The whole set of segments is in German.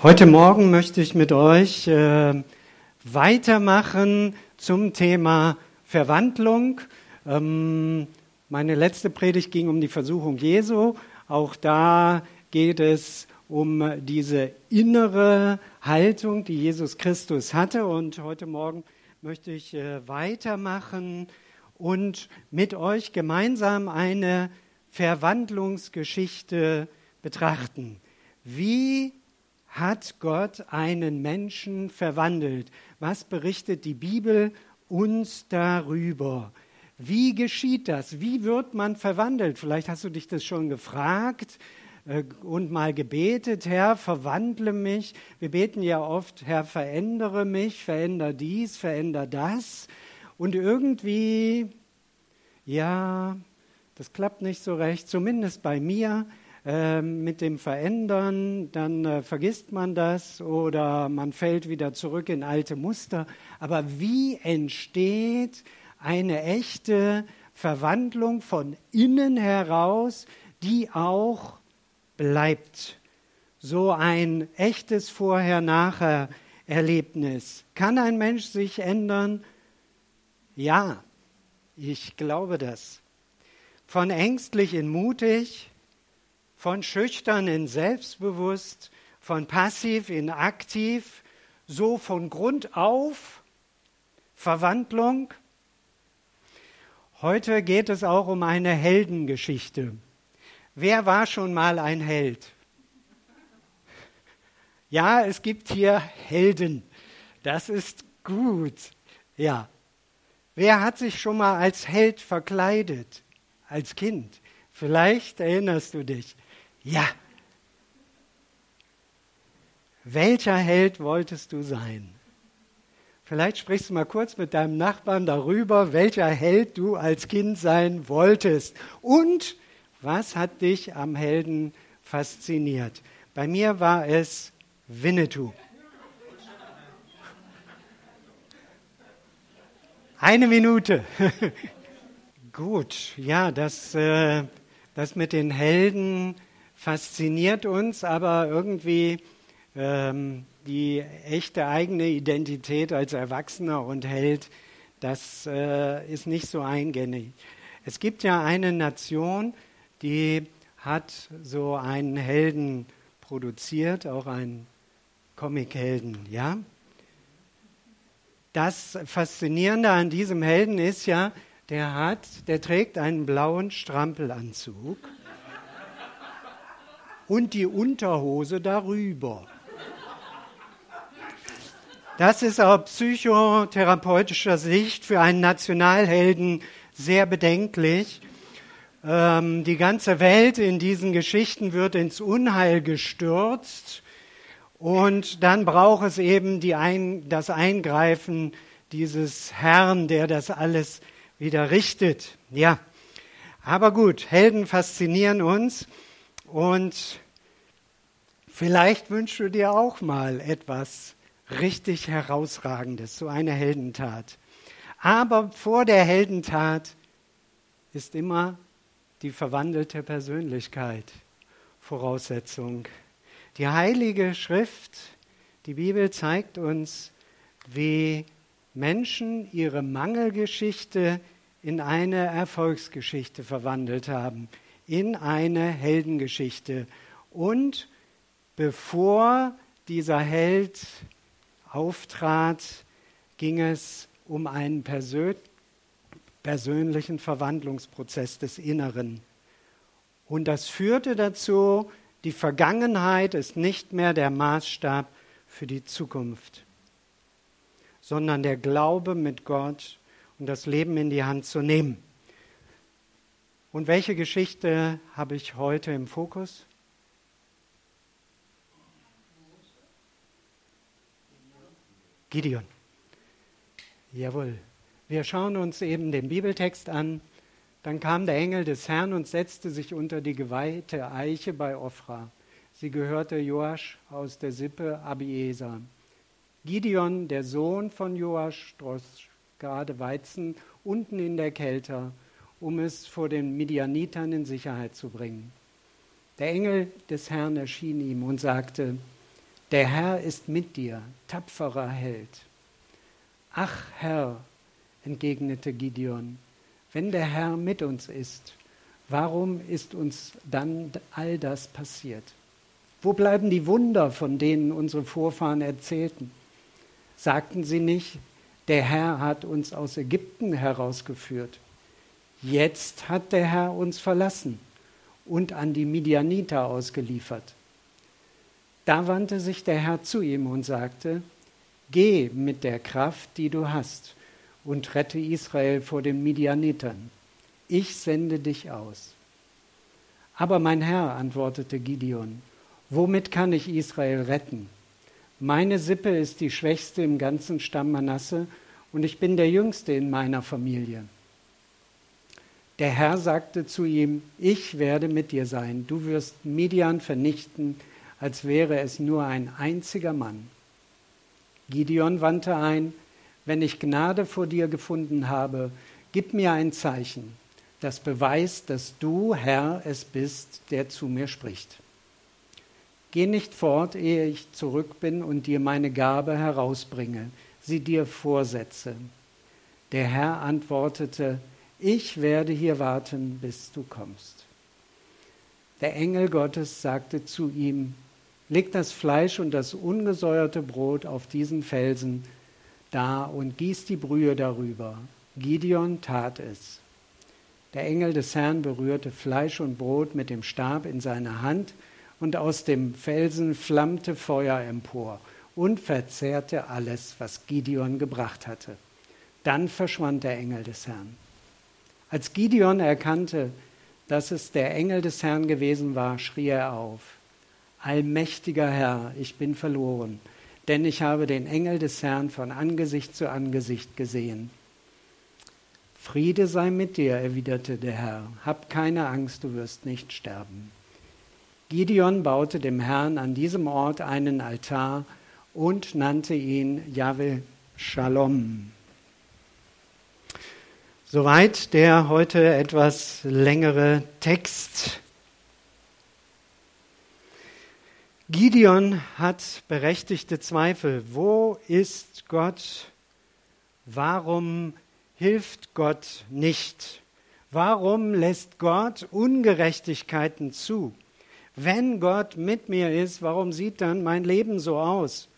Heute Morgen möchte ich mit euch äh, weitermachen zum Thema Verwandlung. Ähm, meine letzte Predigt ging um die Versuchung Jesu. Auch da geht es um diese innere Haltung, die Jesus Christus hatte. Und heute Morgen möchte ich äh, weitermachen und mit euch gemeinsam eine Verwandlungsgeschichte betrachten. Wie hat Gott einen Menschen verwandelt? Was berichtet die Bibel uns darüber? Wie geschieht das? Wie wird man verwandelt? Vielleicht hast du dich das schon gefragt äh, und mal gebetet, Herr, verwandle mich. Wir beten ja oft, Herr, verändere mich, verändere dies, verändere das. Und irgendwie, ja, das klappt nicht so recht, zumindest bei mir. Ähm, mit dem Verändern, dann äh, vergisst man das oder man fällt wieder zurück in alte Muster. Aber wie entsteht eine echte Verwandlung von innen heraus, die auch bleibt? So ein echtes Vorher-Nachher-Erlebnis. Kann ein Mensch sich ändern? Ja, ich glaube das. Von ängstlich in mutig, von schüchtern in selbstbewusst, von passiv in aktiv, so von Grund auf Verwandlung. Heute geht es auch um eine Heldengeschichte. Wer war schon mal ein Held? Ja, es gibt hier Helden. Das ist gut. Ja. Wer hat sich schon mal als Held verkleidet? Als Kind? Vielleicht erinnerst du dich. Ja. Welcher Held wolltest du sein? Vielleicht sprichst du mal kurz mit deinem Nachbarn darüber, welcher Held du als Kind sein wolltest. Und was hat dich am Helden fasziniert? Bei mir war es Winnetou. Eine Minute. Gut, ja, das, äh, das mit den Helden fasziniert uns, aber irgendwie ähm, die echte eigene Identität als Erwachsener und Held, das äh, ist nicht so eingängig. Es gibt ja eine Nation, die hat so einen Helden produziert, auch einen Comichelden, ja. Das Faszinierende an diesem Helden ist ja, der hat, der trägt einen blauen Strampelanzug und die Unterhose darüber. Das ist aus psychotherapeutischer Sicht für einen Nationalhelden sehr bedenklich. Ähm, die ganze Welt in diesen Geschichten wird ins Unheil gestürzt und dann braucht es eben Ein das Eingreifen dieses Herrn, der das alles wieder richtet. Ja, aber gut, Helden faszinieren uns. Und vielleicht wünschst du dir auch mal etwas richtig Herausragendes, so eine Heldentat. Aber vor der Heldentat ist immer die verwandelte Persönlichkeit Voraussetzung. Die Heilige Schrift, die Bibel zeigt uns, wie Menschen ihre Mangelgeschichte in eine Erfolgsgeschichte verwandelt haben in eine Heldengeschichte. Und bevor dieser Held auftrat, ging es um einen persön persönlichen Verwandlungsprozess des Inneren. Und das führte dazu, die Vergangenheit ist nicht mehr der Maßstab für die Zukunft, sondern der Glaube mit Gott und das Leben in die Hand zu nehmen. Und welche Geschichte habe ich heute im Fokus? Gideon. Jawohl. Wir schauen uns eben den Bibeltext an. Dann kam der Engel des Herrn und setzte sich unter die geweihte Eiche bei Ophra. Sie gehörte Joasch aus der Sippe Abieser. Gideon, der Sohn von Joasch, stroß gerade Weizen unten in der Kälte um es vor den Midianitern in Sicherheit zu bringen. Der Engel des Herrn erschien ihm und sagte, Der Herr ist mit dir, tapferer Held. Ach Herr, entgegnete Gideon, wenn der Herr mit uns ist, warum ist uns dann all das passiert? Wo bleiben die Wunder, von denen unsere Vorfahren erzählten? Sagten sie nicht, der Herr hat uns aus Ägypten herausgeführt. Jetzt hat der Herr uns verlassen und an die Midianiter ausgeliefert. Da wandte sich der Herr zu ihm und sagte, Geh mit der Kraft, die du hast, und rette Israel vor den Midianitern. Ich sende dich aus. Aber mein Herr, antwortete Gideon, womit kann ich Israel retten? Meine Sippe ist die schwächste im ganzen Stamm Manasse und ich bin der Jüngste in meiner Familie. Der Herr sagte zu ihm, ich werde mit dir sein, du wirst Midian vernichten, als wäre es nur ein einziger Mann. Gideon wandte ein, wenn ich Gnade vor dir gefunden habe, gib mir ein Zeichen, das beweist, dass du, Herr, es bist, der zu mir spricht. Geh nicht fort, ehe ich zurück bin und dir meine Gabe herausbringe, sie dir vorsetze. Der Herr antwortete, ich werde hier warten, bis du kommst. Der Engel Gottes sagte zu ihm, leg das Fleisch und das ungesäuerte Brot auf diesen Felsen da und gieß die Brühe darüber. Gideon tat es. Der Engel des Herrn berührte Fleisch und Brot mit dem Stab in seiner Hand, und aus dem Felsen flammte Feuer empor und verzehrte alles, was Gideon gebracht hatte. Dann verschwand der Engel des Herrn. Als Gideon erkannte, dass es der Engel des Herrn gewesen war, schrie er auf, Allmächtiger Herr, ich bin verloren, denn ich habe den Engel des Herrn von Angesicht zu Angesicht gesehen. Friede sei mit dir, erwiderte der Herr, hab keine Angst, du wirst nicht sterben. Gideon baute dem Herrn an diesem Ort einen Altar und nannte ihn Yahweh Shalom. Soweit der heute etwas längere Text. Gideon hat berechtigte Zweifel. Wo ist Gott? Warum hilft Gott nicht? Warum lässt Gott Ungerechtigkeiten zu? Wenn Gott mit mir ist, warum sieht dann mein Leben so aus?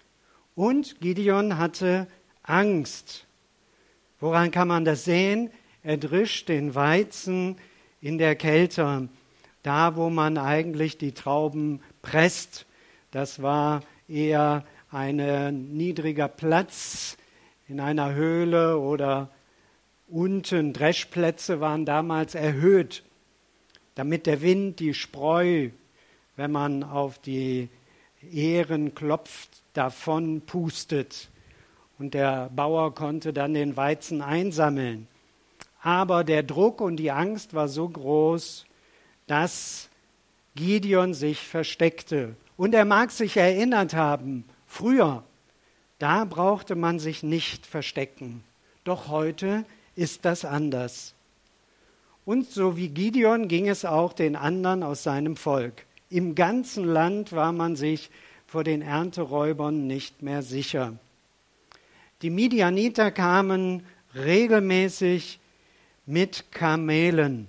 Und Gideon hatte Angst. Woran kann man das sehen? Er drischt den Weizen in der Kälte, da wo man eigentlich die Trauben presst. Das war eher ein niedriger Platz in einer Höhle oder unten. Dreschplätze waren damals erhöht, damit der Wind die Spreu, wenn man auf die Ähren klopft, davon pustet. Und der Bauer konnte dann den Weizen einsammeln. Aber der Druck und die Angst war so groß, dass Gideon sich versteckte. Und er mag sich erinnert haben, früher, da brauchte man sich nicht verstecken. Doch heute ist das anders. Und so wie Gideon ging es auch den anderen aus seinem Volk. Im ganzen Land war man sich vor den Ernteräubern nicht mehr sicher. Die Midianiter kamen regelmäßig mit Kamelen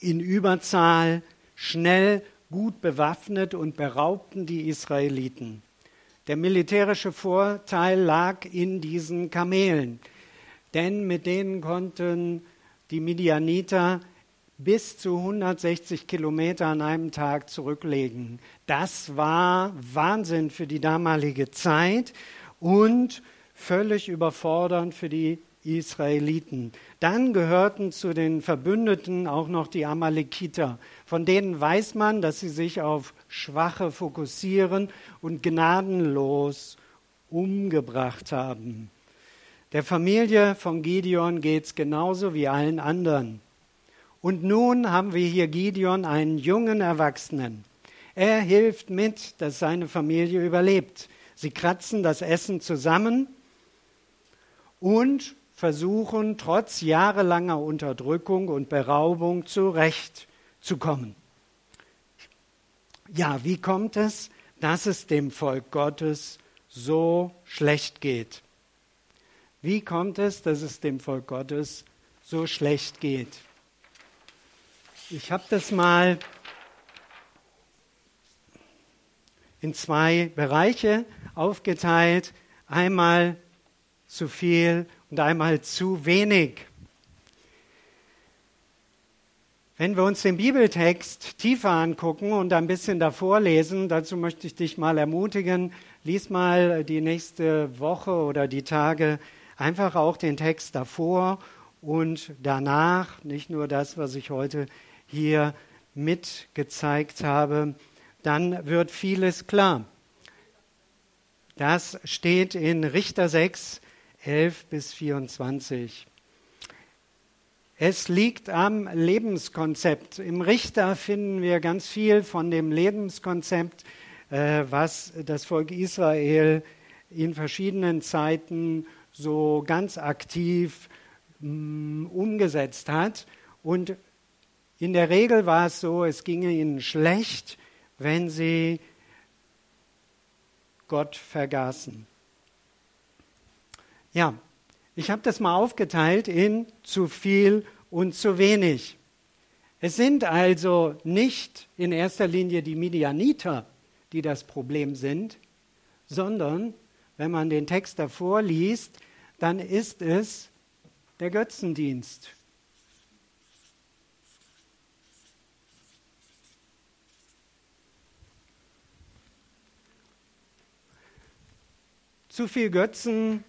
in Überzahl, schnell, gut bewaffnet und beraubten die Israeliten. Der militärische Vorteil lag in diesen Kamelen, denn mit denen konnten die Midianiter bis zu 160 Kilometer an einem Tag zurücklegen. Das war Wahnsinn für die damalige Zeit und völlig überfordernd für die Israeliten. Dann gehörten zu den Verbündeten auch noch die Amalekiter. Von denen weiß man, dass sie sich auf Schwache fokussieren und gnadenlos umgebracht haben. Der Familie von Gideon geht es genauso wie allen anderen. Und nun haben wir hier Gideon, einen jungen Erwachsenen. Er hilft mit, dass seine Familie überlebt. Sie kratzen das Essen zusammen und versuchen, trotz jahrelanger Unterdrückung und Beraubung zurechtzukommen. Ja, wie kommt es? dass es dem Volk Gottes so schlecht geht. Wie kommt es, dass es dem Volk Gottes so schlecht geht? Ich habe das mal in zwei Bereiche aufgeteilt. Einmal zu viel und einmal zu wenig. Wenn wir uns den Bibeltext tiefer angucken und ein bisschen davor lesen, dazu möchte ich dich mal ermutigen, lies mal die nächste Woche oder die Tage einfach auch den Text davor und danach, nicht nur das, was ich heute hier mitgezeigt habe, dann wird vieles klar. Das steht in Richter 6, 11 bis 24. Es liegt am Lebenskonzept. Im Richter finden wir ganz viel von dem Lebenskonzept, äh, was das Volk Israel in verschiedenen Zeiten so ganz aktiv mm, umgesetzt hat. Und in der Regel war es so, es ginge ihnen schlecht, wenn sie Gott vergaßen. Ja, ich habe das mal aufgeteilt in zu viel und zu wenig. Es sind also nicht in erster Linie die Midianiter, die das Problem sind, sondern wenn man den Text davor liest, dann ist es der Götzendienst. Zu viel Götzen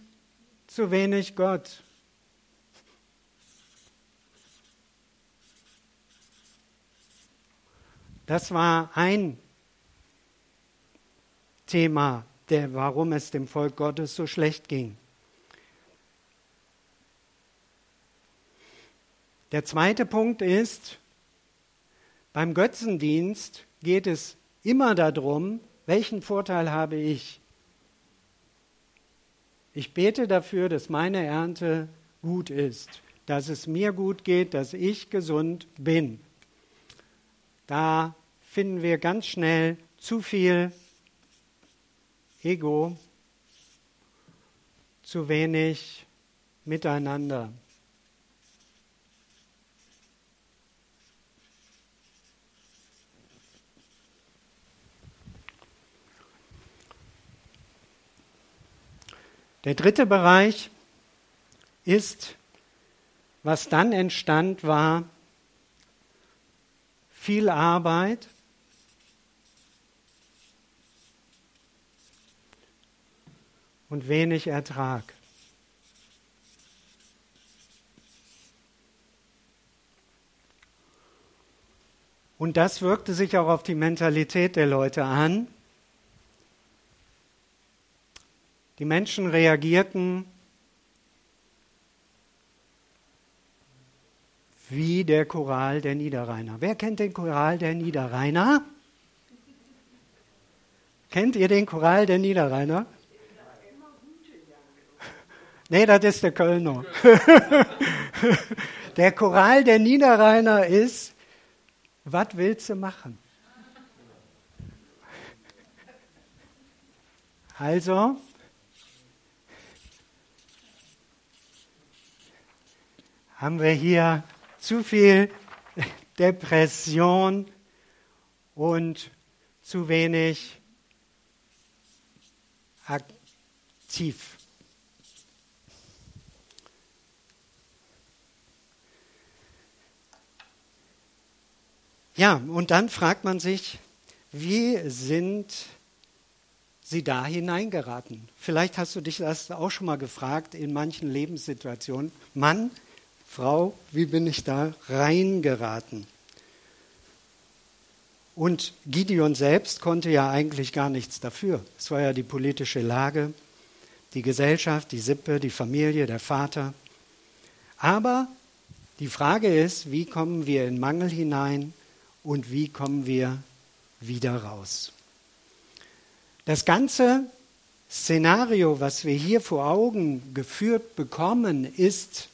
zu wenig Gott. Das war ein Thema, der, warum es dem Volk Gottes so schlecht ging. Der zweite Punkt ist, beim Götzendienst geht es immer darum, welchen Vorteil habe ich? Ich bete dafür, dass meine Ernte gut ist, dass es mir gut geht, dass ich gesund bin. Da finden wir ganz schnell zu viel Ego, zu wenig Miteinander. Der dritte Bereich ist, was dann entstand, war viel Arbeit, und wenig Ertrag. Und das wirkte sich auch auf die Mentalität der Leute an. Die Menschen reagierten wie der Choral der Niederrheiner. Wer kennt den Choral der Niederrheiner? Kennt ihr den Choral der Niederrheiner? Nee, das ist der Kölner. der Choral der Niederrheiner ist, was willst du machen? Also, haben wir hier zu viel Depression und zu wenig aktiv. Ja, und dann fragt man sich, wie sind sie da hineingeraten? Vielleicht hast du dich das auch schon mal gefragt in manchen Lebenssituationen. Mann, Frau, wie bin ich da reingeraten? Und Gideon selbst konnte ja eigentlich gar nichts dafür. Es war ja die politische Lage, die Gesellschaft, die Sippe, die Familie, der Vater. Aber die Frage ist, wie kommen wir in Mangel hinein und wie kommen wir wieder raus? Das ganze Szenario, was wir hier vor Augen geführt bekommen, ist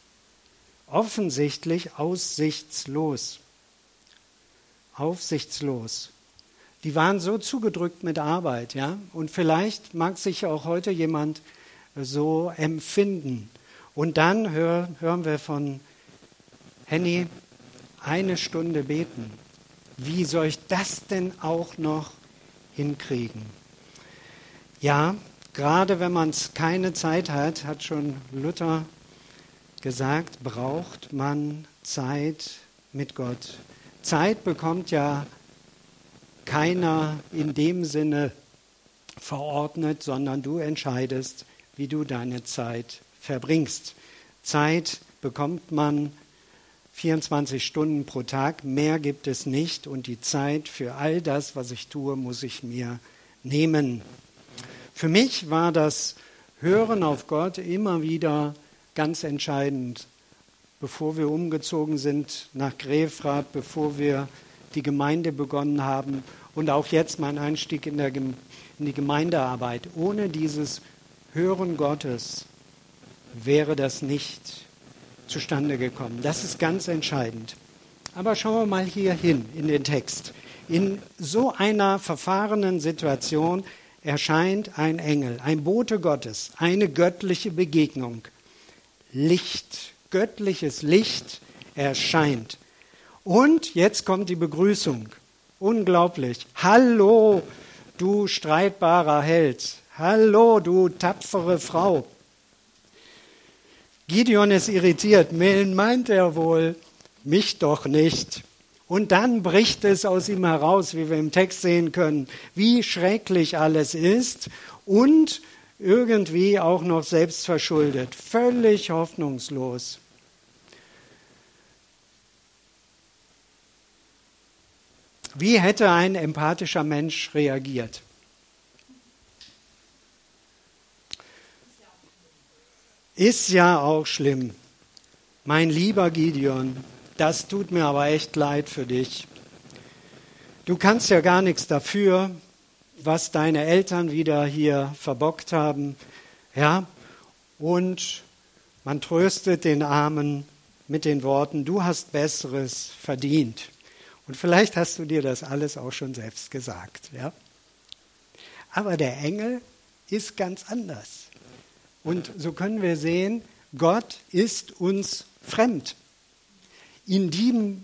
offensichtlich aussichtslos. Aussichtslos. Die waren so zugedrückt mit Arbeit, ja. Und vielleicht mag sich auch heute jemand so empfinden. Und dann hör, hören wir von Henny, eine Stunde beten. Wie soll ich das denn auch noch hinkriegen? Ja, gerade wenn man keine Zeit hat, hat schon Luther gesagt, braucht man Zeit mit Gott. Zeit bekommt ja keiner in dem Sinne verordnet, sondern du entscheidest, wie du deine Zeit verbringst. Zeit bekommt man 24 Stunden pro Tag, mehr gibt es nicht und die Zeit für all das, was ich tue, muss ich mir nehmen. Für mich war das Hören auf Gott immer wieder ganz entscheidend, bevor wir umgezogen sind nach Grefrath, bevor wir die Gemeinde begonnen haben und auch jetzt mein Einstieg in, der, in die Gemeindearbeit. Ohne dieses Hören Gottes wäre das nicht zustande gekommen. Das ist ganz entscheidend. Aber schauen wir mal hier hin in den Text. In so einer verfahrenen Situation erscheint ein Engel, ein Bote Gottes, eine göttliche Begegnung. Licht, göttliches Licht erscheint. Und jetzt kommt die Begrüßung. Unglaublich. Hallo, du streitbarer Held. Hallo, du tapfere Frau. Gideon ist irritiert. Wen meint er wohl? Mich doch nicht. Und dann bricht es aus ihm heraus, wie wir im Text sehen können, wie schrecklich alles ist und irgendwie auch noch selbstverschuldet, völlig hoffnungslos. Wie hätte ein empathischer Mensch reagiert? Ist ja auch schlimm. Mein lieber Gideon, das tut mir aber echt leid für dich. Du kannst ja gar nichts dafür, was deine Eltern wieder hier verbockt haben. Ja, und man tröstet den Armen mit den Worten, du hast Besseres verdient. Und vielleicht hast du dir das alles auch schon selbst gesagt. Ja? Aber der Engel ist ganz anders. Und so können wir sehen, Gott ist uns fremd. In dem,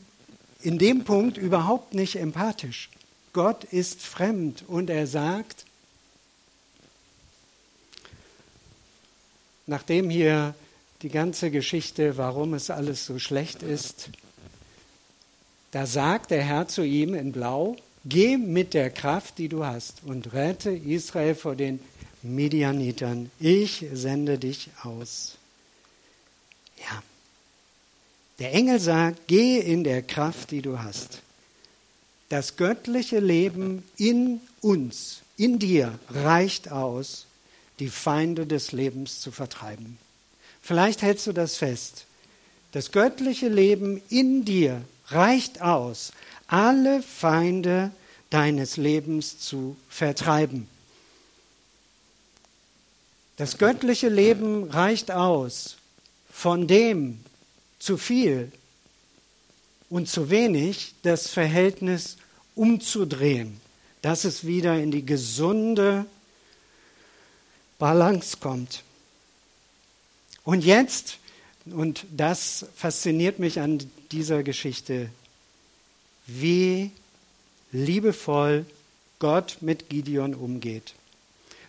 in dem Punkt überhaupt nicht empathisch. Gott ist fremd und er sagt, nachdem hier die ganze Geschichte, warum es alles so schlecht ist, da sagt der Herr zu ihm in Blau, geh mit der Kraft, die du hast, und rette Israel vor den Midianitern, ich sende dich aus. Ja. Der Engel sagt, geh in der Kraft, die du hast. Das göttliche Leben in uns, in dir, reicht aus, die Feinde des Lebens zu vertreiben. Vielleicht hältst du das fest. Das göttliche Leben in dir reicht aus, alle Feinde deines Lebens zu vertreiben. Das göttliche Leben reicht aus, von dem zu viel und zu wenig das Verhältnis umzudrehen, dass es wieder in die gesunde Balance kommt. Und jetzt, und das fasziniert mich an dieser Geschichte, wie liebevoll Gott mit Gideon umgeht.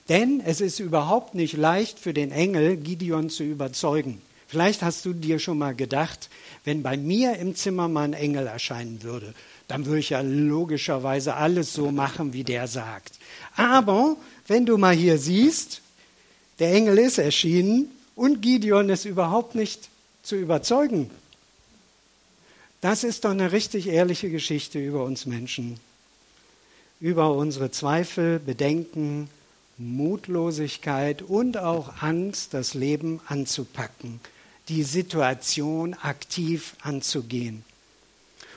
Denn es ist überhaupt nicht leicht für den Engel, Gideon zu überzeugen. Vielleicht hast du dir schon mal gedacht, wenn bei mir im Zimmer mal ein Engel erscheinen würde, dann würde ich ja logischerweise alles so machen, wie der sagt. Aber wenn du mal hier siehst, der Engel ist erschienen und Gideon ist überhaupt nicht zu überzeugen. Das ist doch eine richtig ehrliche Geschichte über uns Menschen, über unsere Zweifel, Bedenken, Mutlosigkeit und auch Angst, das Leben anzupacken, die Situation aktiv anzugehen.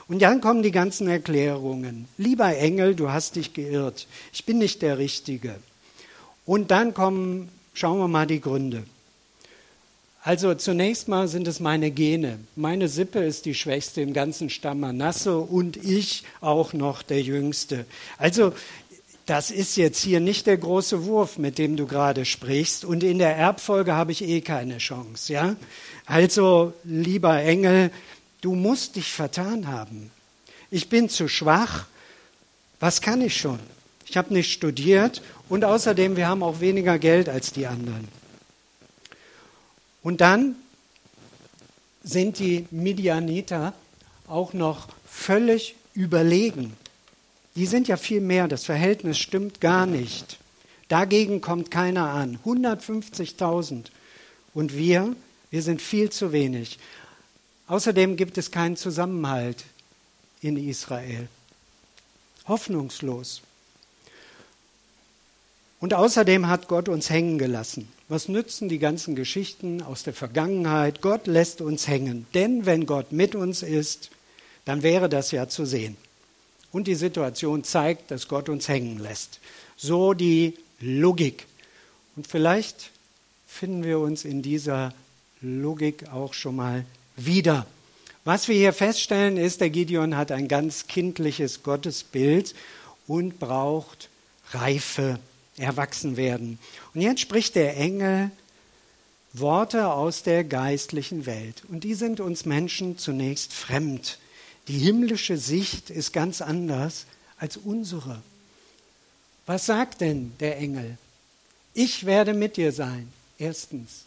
Und dann kommen die ganzen Erklärungen. Lieber Engel, du hast dich geirrt. Ich bin nicht der Richtige. Und dann kommen, schauen wir mal die Gründe. Also zunächst mal sind es meine Gene. Meine Sippe ist die schwächste im ganzen Stamm Manasse und ich auch noch der Jüngste. Also das ist jetzt hier nicht der große Wurf, mit dem du gerade sprichst. Und in der Erbfolge habe ich eh keine Chance. Ja? Also, lieber Engel, du musst dich vertan haben. Ich bin zu schwach. Was kann ich schon? Ich habe nicht studiert und außerdem, wir haben auch weniger Geld als die anderen. Und dann sind die Midianiter auch noch völlig überlegen. Die sind ja viel mehr, das Verhältnis stimmt gar nicht. Dagegen kommt keiner an. 150.000. Und wir, wir sind viel zu wenig. Außerdem gibt es keinen Zusammenhalt in Israel. Hoffnungslos. Und außerdem hat Gott uns hängen gelassen. Was nützen die ganzen Geschichten aus der Vergangenheit? Gott lässt uns hängen. Denn wenn Gott mit uns ist, dann wäre das ja zu sehen. Und die Situation zeigt, dass Gott uns hängen lässt. So die Logik. Und vielleicht finden wir uns in dieser Logik auch schon mal wieder. Was wir hier feststellen ist, der Gideon hat ein ganz kindliches Gottesbild und braucht Reife erwachsen werden. Und jetzt spricht der Engel Worte aus der geistlichen Welt. Und die sind uns Menschen zunächst fremd. Die himmlische Sicht ist ganz anders als unsere. Was sagt denn der Engel? Ich werde mit dir sein. Erstens,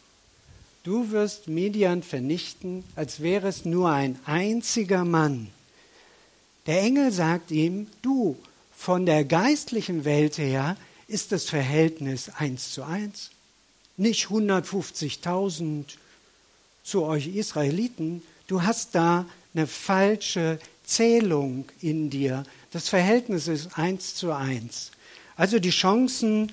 du wirst Median vernichten, als wäre es nur ein einziger Mann. Der Engel sagt ihm, du, von der geistlichen Welt her ist das Verhältnis 1 zu 1. Nicht 150.000 zu euch Israeliten. Du hast da eine falsche Zählung in dir. Das Verhältnis ist 1 zu 1. Also die Chancen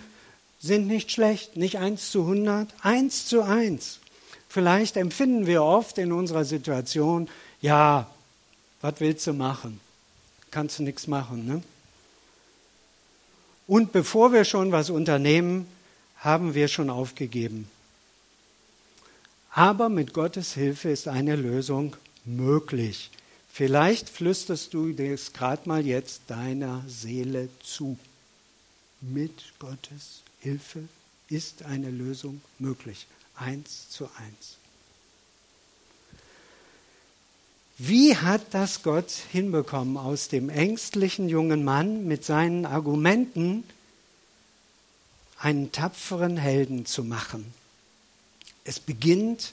sind nicht schlecht, nicht 1 zu 100, 1 zu 1. Vielleicht empfinden wir oft in unserer Situation, ja, was willst du machen? Kannst du nichts machen, ne? Und bevor wir schon was unternehmen, haben wir schon aufgegeben. Aber mit Gottes Hilfe ist eine Lösung möglich. Vielleicht flüsterst du das gerade mal jetzt deiner Seele zu. Mit Gottes Hilfe ist eine Lösung möglich. Eins zu eins. Wie hat das Gott hinbekommen, aus dem ängstlichen jungen Mann mit seinen Argumenten einen tapferen Helden zu machen? Es beginnt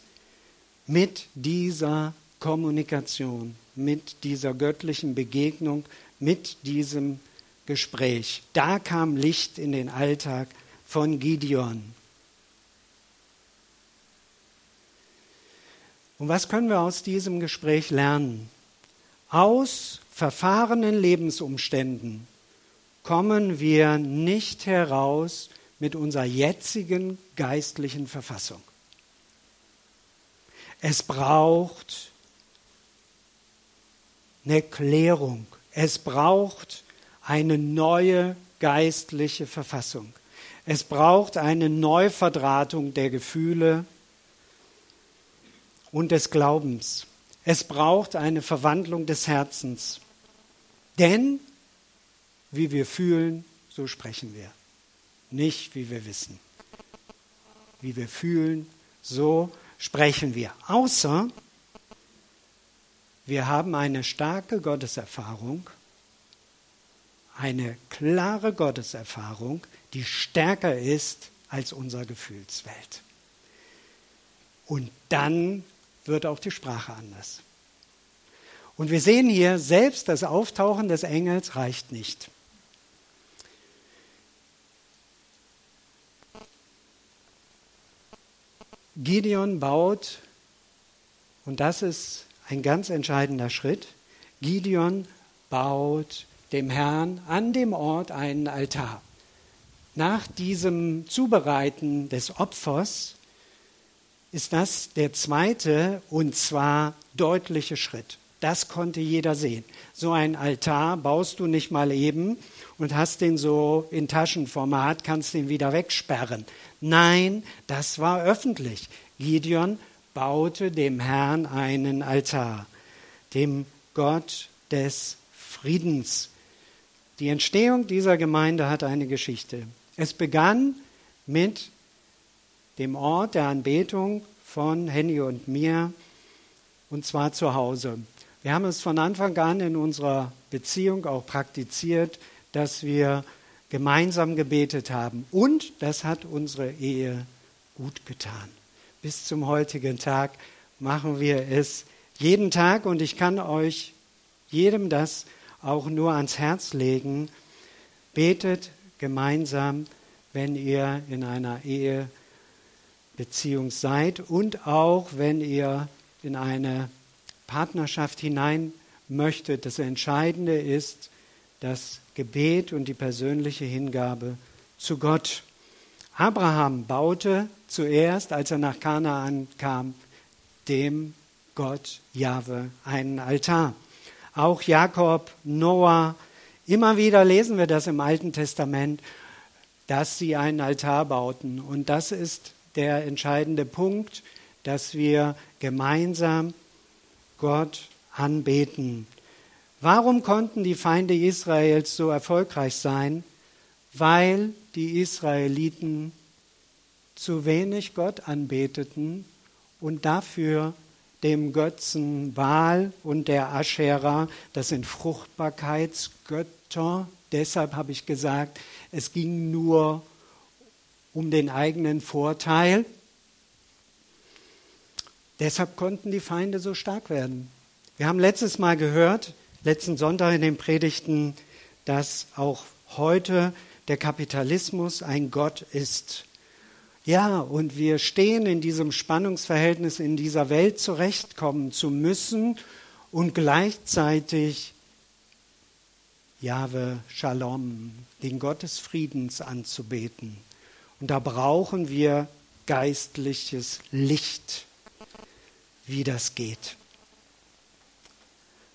mit dieser Kommunikation, mit dieser göttlichen Begegnung, mit diesem Gespräch. Da kam Licht in den Alltag von Gideon. Und was können wir aus diesem Gespräch lernen? Aus verfahrenen Lebensumständen kommen wir nicht heraus mit unserer jetzigen geistlichen Verfassung. Es braucht eine Klärung. Es braucht eine neue geistliche Verfassung. Es braucht eine Neuverdrahtung der Gefühle und des Glaubens. Es braucht eine Verwandlung des Herzens. Denn wie wir fühlen, so sprechen wir. Nicht wie wir wissen. Wie wir fühlen, so sprechen wir. Außer wir haben eine starke Gotteserfahrung, eine klare Gotteserfahrung, die stärker ist als unsere Gefühlswelt. Und dann wird auch die Sprache anders. Und wir sehen hier, selbst das Auftauchen des Engels reicht nicht. Gideon baut, und das ist ein ganz entscheidender Schritt, Gideon baut dem Herrn an dem Ort einen Altar. Nach diesem Zubereiten des Opfers ist das der zweite und zwar deutliche Schritt. Das konnte jeder sehen. So ein Altar baust du nicht mal eben und hast den so in Taschenformat, kannst den wieder wegsperren. Nein, das war öffentlich. Gideon baute dem Herrn einen Altar, dem Gott des Friedens. Die Entstehung dieser Gemeinde hat eine Geschichte. Es begann mit dem Ort der Anbetung von Henny und mir, und zwar zu Hause. Wir haben es von Anfang an in unserer Beziehung auch praktiziert, dass wir gemeinsam gebetet haben. Und das hat unsere Ehe gut getan. Bis zum heutigen Tag machen wir es jeden Tag und ich kann euch jedem das auch nur ans Herz legen. Betet gemeinsam, wenn ihr in einer Ehebeziehung seid und auch wenn ihr in eine Partnerschaft hinein möchtet. Das Entscheidende ist das Gebet und die persönliche Hingabe zu Gott. Abraham baute zuerst, als er nach Kanaan kam, dem Gott Jahwe einen Altar. Auch Jakob, Noah, immer wieder lesen wir das im Alten Testament, dass sie einen Altar bauten. Und das ist der entscheidende Punkt, dass wir gemeinsam Gott anbeten. Warum konnten die Feinde Israels so erfolgreich sein? Weil die Israeliten zu wenig Gott anbeteten und dafür dem Götzen Baal und der Aschera, das sind Fruchtbarkeitsgötter. Deshalb habe ich gesagt, es ging nur um den eigenen Vorteil. Deshalb konnten die Feinde so stark werden. Wir haben letztes Mal gehört, letzten Sonntag in den Predigten, dass auch heute der Kapitalismus ein Gott ist. Ja, und wir stehen in diesem Spannungsverhältnis, in dieser Welt zurechtkommen zu müssen und gleichzeitig Jahwe Shalom, den Gott des Friedens anzubeten. Und da brauchen wir geistliches Licht, wie das geht.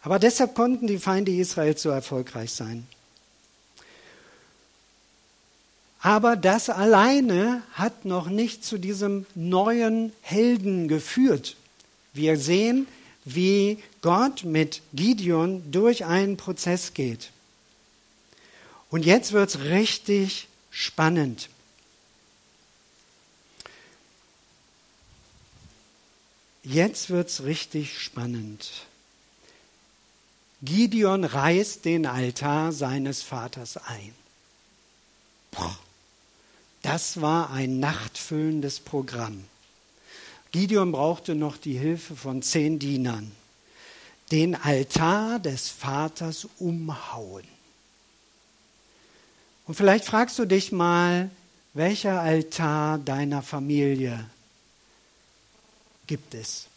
Aber deshalb konnten die Feinde Israels so erfolgreich sein. Aber das alleine hat noch nicht zu diesem neuen Helden geführt. Wir sehen, wie Gott mit Gideon durch einen Prozess geht. Und jetzt wird es richtig spannend. Jetzt wird es richtig spannend. Gideon reißt den Altar seines Vaters ein. Boah. Das war ein nachtfüllendes Programm. Gideon brauchte noch die Hilfe von zehn Dienern. Den Altar des Vaters umhauen. Und vielleicht fragst du dich mal, welcher Altar deiner Familie gibt es?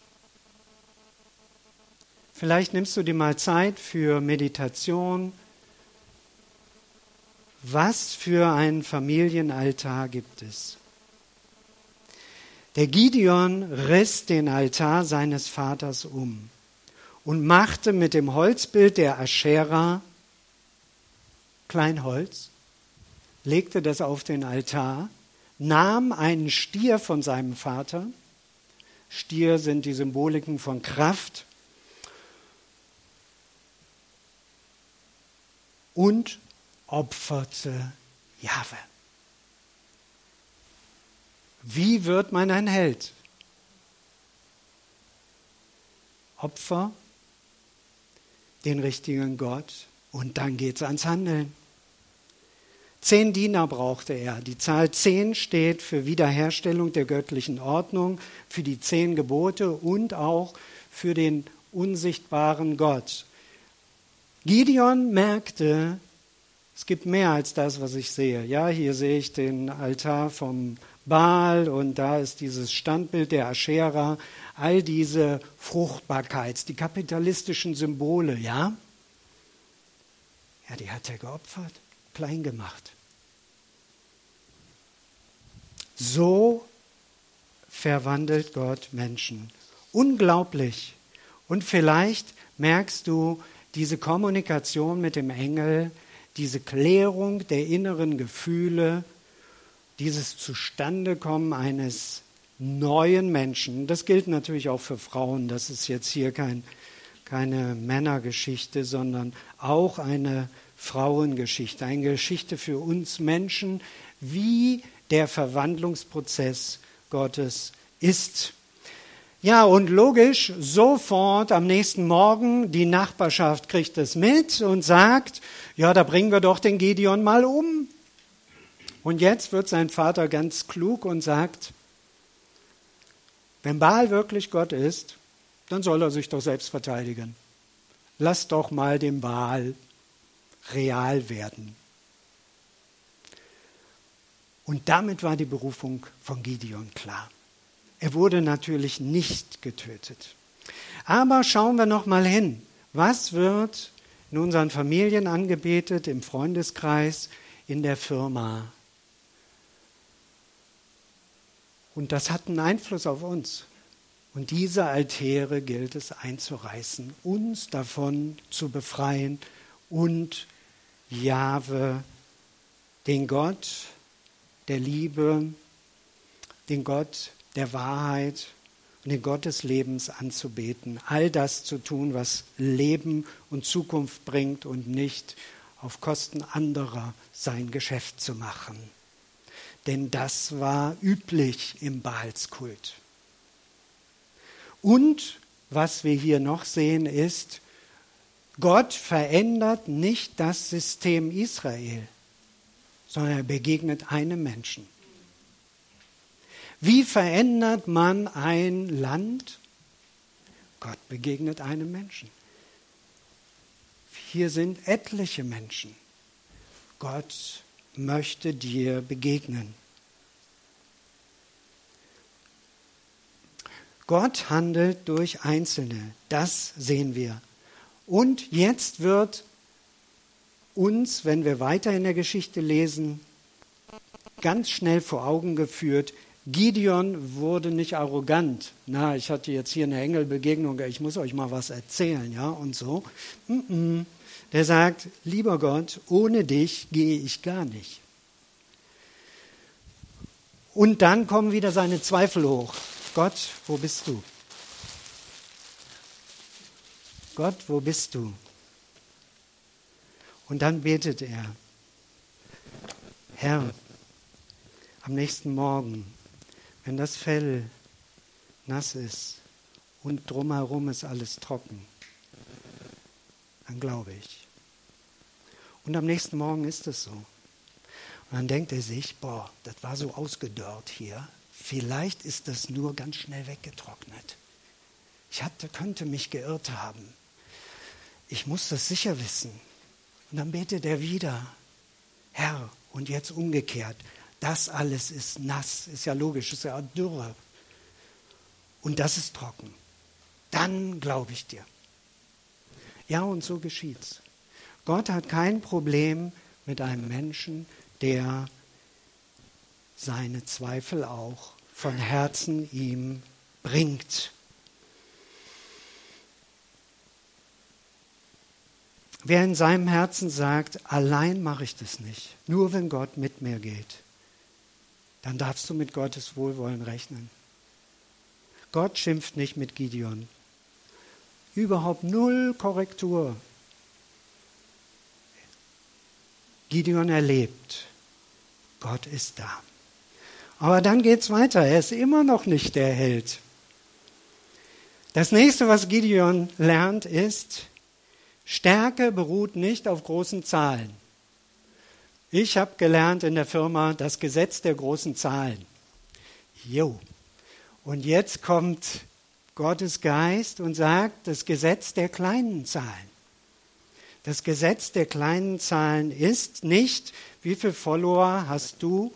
Vielleicht nimmst du dir mal Zeit für Meditation, was für einen Familienaltar gibt es? Der Gideon riss den Altar seines Vaters um und machte mit dem Holzbild der Aschera Kleinholz, legte das auf den Altar, nahm einen Stier von seinem Vater, Stier sind die Symboliken von Kraft, und opferte Jahwe. Wie wird man ein Held? Opfer, den richtigen Gott und dann geht es ans Handeln. Zehn Diener brauchte er. Die Zahl zehn steht für Wiederherstellung der göttlichen Ordnung, für die zehn Gebote und auch für den unsichtbaren Gott. Gideon merkte, es gibt mehr als das, was ich sehe. Ja, hier sehe ich den Altar vom Baal und da ist dieses Standbild der Aschera, all diese Fruchtbarkeits, die kapitalistischen Symbole, ja? Ja, die hat er geopfert, klein gemacht. So verwandelt Gott Menschen. Unglaublich. Und vielleicht merkst du diese Kommunikation mit dem Engel, diese Klärung der inneren Gefühle, dieses Zustandekommen eines neuen Menschen. Das gilt natürlich auch für Frauen. Das ist jetzt hier kein, keine Männergeschichte, sondern auch eine Frauengeschichte, eine Geschichte für uns Menschen, wie der Verwandlungsprozess Gottes ist. Ja, und logisch, sofort am nächsten Morgen, die Nachbarschaft kriegt es mit und sagt, ja, da bringen wir doch den Gideon mal um. Und jetzt wird sein Vater ganz klug und sagt, wenn Baal wirklich Gott ist, dann soll er sich doch selbst verteidigen. Lass doch mal den Baal real werden. Und damit war die Berufung von Gideon klar. Er wurde natürlich nicht getötet. Aber schauen wir noch mal hin. Was wird in unseren Familien angebetet, im Freundeskreis, in der Firma? Und das hat einen Einfluss auf uns. Und diese Altäre gilt es einzureißen, uns davon zu befreien und Jahwe, den Gott der Liebe, den Gott der Wahrheit und den Gott des Lebens anzubeten. All das zu tun, was Leben und Zukunft bringt und nicht auf Kosten anderer sein Geschäft zu machen. Denn das war üblich im Baalskult. Und was wir hier noch sehen ist, Gott verändert nicht das System Israel, sondern er begegnet einem Menschen. Wie verändert man ein Land? Gott begegnet einem Menschen. Hier sind etliche Menschen. Gott möchte dir begegnen. Gott handelt durch Einzelne, das sehen wir. Und jetzt wird uns, wenn wir weiter in der Geschichte lesen, ganz schnell vor Augen geführt, Gideon wurde nicht arrogant. Na, ich hatte jetzt hier eine Engelbegegnung, ich muss euch mal was erzählen, ja, und so. Der sagt, lieber Gott, ohne dich gehe ich gar nicht. Und dann kommen wieder seine Zweifel hoch. Gott, wo bist du? Gott, wo bist du? Und dann betet er, Herr, am nächsten Morgen wenn das Fell nass ist und drumherum ist alles trocken, dann glaube ich. Und am nächsten Morgen ist es so. Und dann denkt er sich, boah, das war so ausgedörrt hier. Vielleicht ist das nur ganz schnell weggetrocknet. Ich hatte, könnte mich geirrt haben. Ich muss das sicher wissen. Und dann betet er wieder, Herr, und jetzt umgekehrt, das alles ist nass, ist ja logisch, ist ja Dürre. Und das ist trocken. Dann glaube ich dir. Ja, und so geschieht's. Gott hat kein Problem mit einem Menschen, der seine Zweifel auch von Herzen ihm bringt. Wer in seinem Herzen sagt, allein mache ich das nicht, nur wenn Gott mit mir geht, dann darfst du mit Gottes Wohlwollen rechnen. Gott schimpft nicht mit Gideon. Überhaupt null Korrektur. Gideon erlebt, Gott ist da. Aber dann geht es weiter. Er ist immer noch nicht der Held. Das nächste, was Gideon lernt, ist, Stärke beruht nicht auf großen Zahlen. Ich habe gelernt in der Firma das Gesetz der großen Zahlen. Jo. Und jetzt kommt Gottes Geist und sagt das Gesetz der kleinen Zahlen. Das Gesetz der kleinen Zahlen ist nicht, wie viele Follower hast du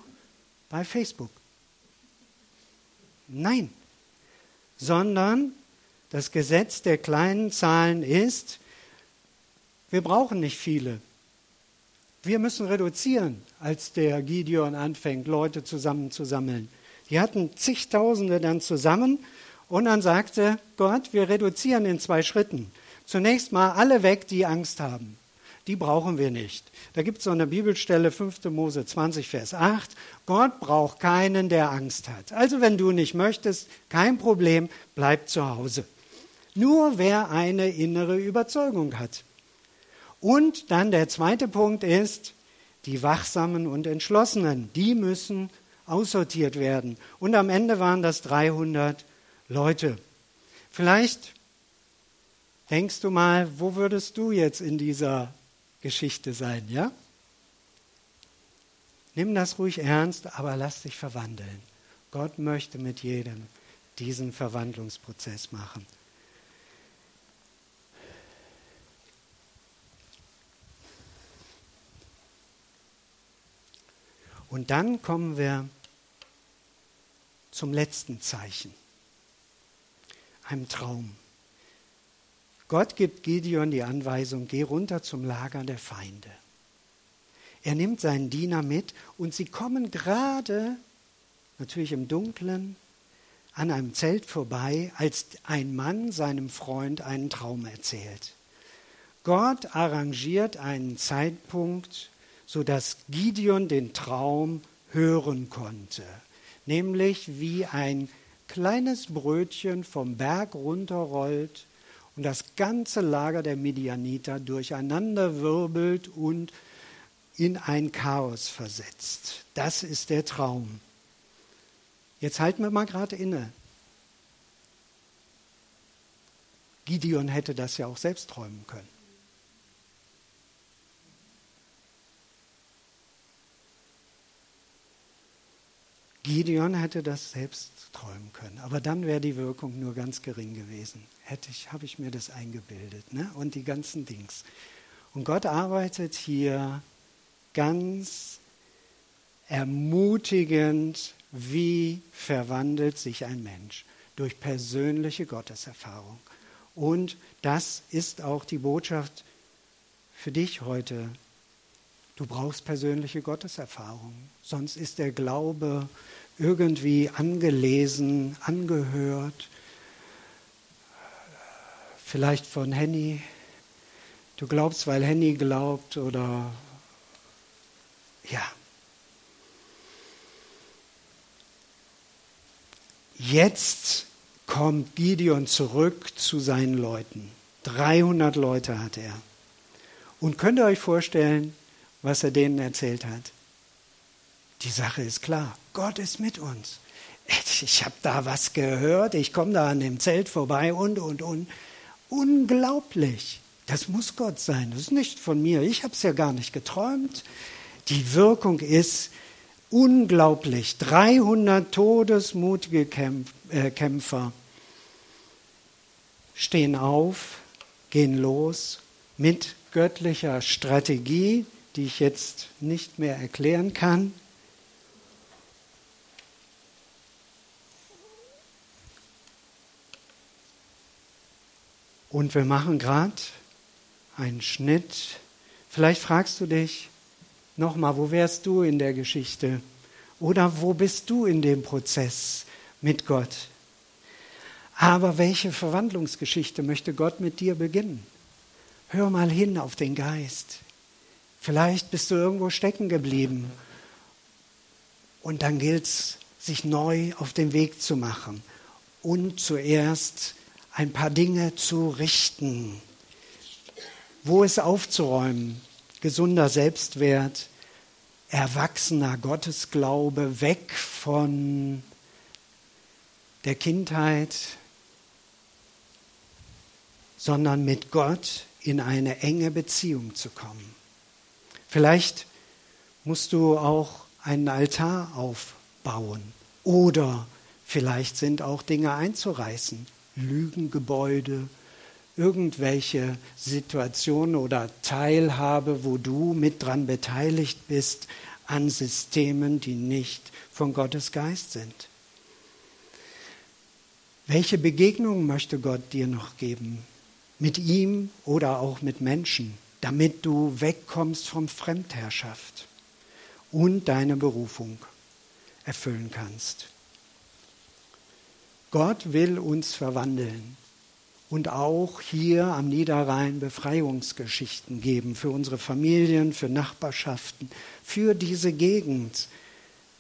bei Facebook. Nein, sondern das Gesetz der kleinen Zahlen ist, wir brauchen nicht viele. Wir müssen reduzieren, als der Gideon anfängt, Leute zusammenzusammeln. Die hatten zigtausende dann zusammen und dann sagte Gott, wir reduzieren in zwei Schritten. Zunächst mal alle weg, die Angst haben. die brauchen wir nicht. Da gibt es so eine Bibelstelle, 5. Mose 20, Vers 8. Gott braucht keinen, der Angst hat. Also wenn du nicht möchtest, kein Problem, bleib zu Hause. Nur wer eine innere Überzeugung hat. Und dann der zweite Punkt ist, die Wachsamen und Entschlossenen, die müssen aussortiert werden. Und am Ende waren das 300 Leute. Vielleicht denkst du mal, wo würdest du jetzt in dieser Geschichte sein, ja? Nimm das ruhig ernst, aber lass dich verwandeln. Gott möchte mit jedem diesen Verwandlungsprozess machen. Und dann kommen wir zum letzten Zeichen, einem Traum. Gott gibt Gideon die Anweisung, geh runter zum Lager der Feinde. Er nimmt seinen Diener mit und sie kommen gerade, natürlich im Dunkeln, an einem Zelt vorbei, als ein Mann seinem Freund einen Traum erzählt. Gott arrangiert einen Zeitpunkt, sodass Gideon den Traum hören konnte, nämlich wie ein kleines Brötchen vom Berg runterrollt und das ganze Lager der Midianiter durcheinander wirbelt und in ein Chaos versetzt. Das ist der Traum. Jetzt halten wir mal gerade inne. Gideon hätte das ja auch selbst träumen können. Gideon hätte das selbst träumen können, aber dann wäre die Wirkung nur ganz gering gewesen. Hätte ich, habe ich mir das eingebildet, ne? Und die ganzen Dings. Und Gott arbeitet hier ganz ermutigend, wie verwandelt sich ein Mensch durch persönliche Gotteserfahrung. Und das ist auch die Botschaft für dich heute. Du brauchst persönliche Gotteserfahrung, sonst ist der Glaube irgendwie angelesen, angehört, vielleicht von Henny. Du glaubst, weil Henny glaubt oder ja. Jetzt kommt Gideon zurück zu seinen Leuten. 300 Leute hat er. Und könnt ihr euch vorstellen, was er denen erzählt hat? Die Sache ist klar, Gott ist mit uns. Ich habe da was gehört, ich komme da an dem Zelt vorbei und, und, und. Unglaublich. Das muss Gott sein, das ist nicht von mir. Ich habe es ja gar nicht geträumt. Die Wirkung ist unglaublich. 300 todesmutige äh, Kämpfer stehen auf, gehen los mit göttlicher Strategie, die ich jetzt nicht mehr erklären kann. Und wir machen gerade einen Schnitt. Vielleicht fragst du dich nochmal, wo wärst du in der Geschichte? Oder wo bist du in dem Prozess mit Gott? Aber welche Verwandlungsgeschichte möchte Gott mit dir beginnen? Hör mal hin auf den Geist. Vielleicht bist du irgendwo stecken geblieben. Und dann gilt es, sich neu auf den Weg zu machen und zuerst ein paar Dinge zu richten. Wo ist aufzuräumen? Gesunder Selbstwert, erwachsener Gottesglaube, weg von der Kindheit, sondern mit Gott in eine enge Beziehung zu kommen. Vielleicht musst du auch einen Altar aufbauen oder vielleicht sind auch Dinge einzureißen. Lügengebäude, irgendwelche Situationen oder Teilhabe, wo du mit dran beteiligt bist an Systemen, die nicht von Gottes Geist sind. Welche Begegnungen möchte Gott dir noch geben? Mit ihm oder auch mit Menschen, damit du wegkommst von Fremdherrschaft und deine Berufung erfüllen kannst. Gott will uns verwandeln. und auch hier am Niederrhein Befreiungsgeschichten geben für unsere Familien, für Nachbarschaften, für diese Gegend.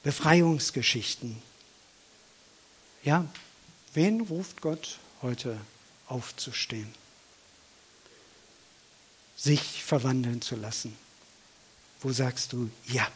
Befreiungsgeschichten. Ja, wen ruft Gott heute aufzustehen? Sich verwandeln zu lassen. Wo sagst du, ja,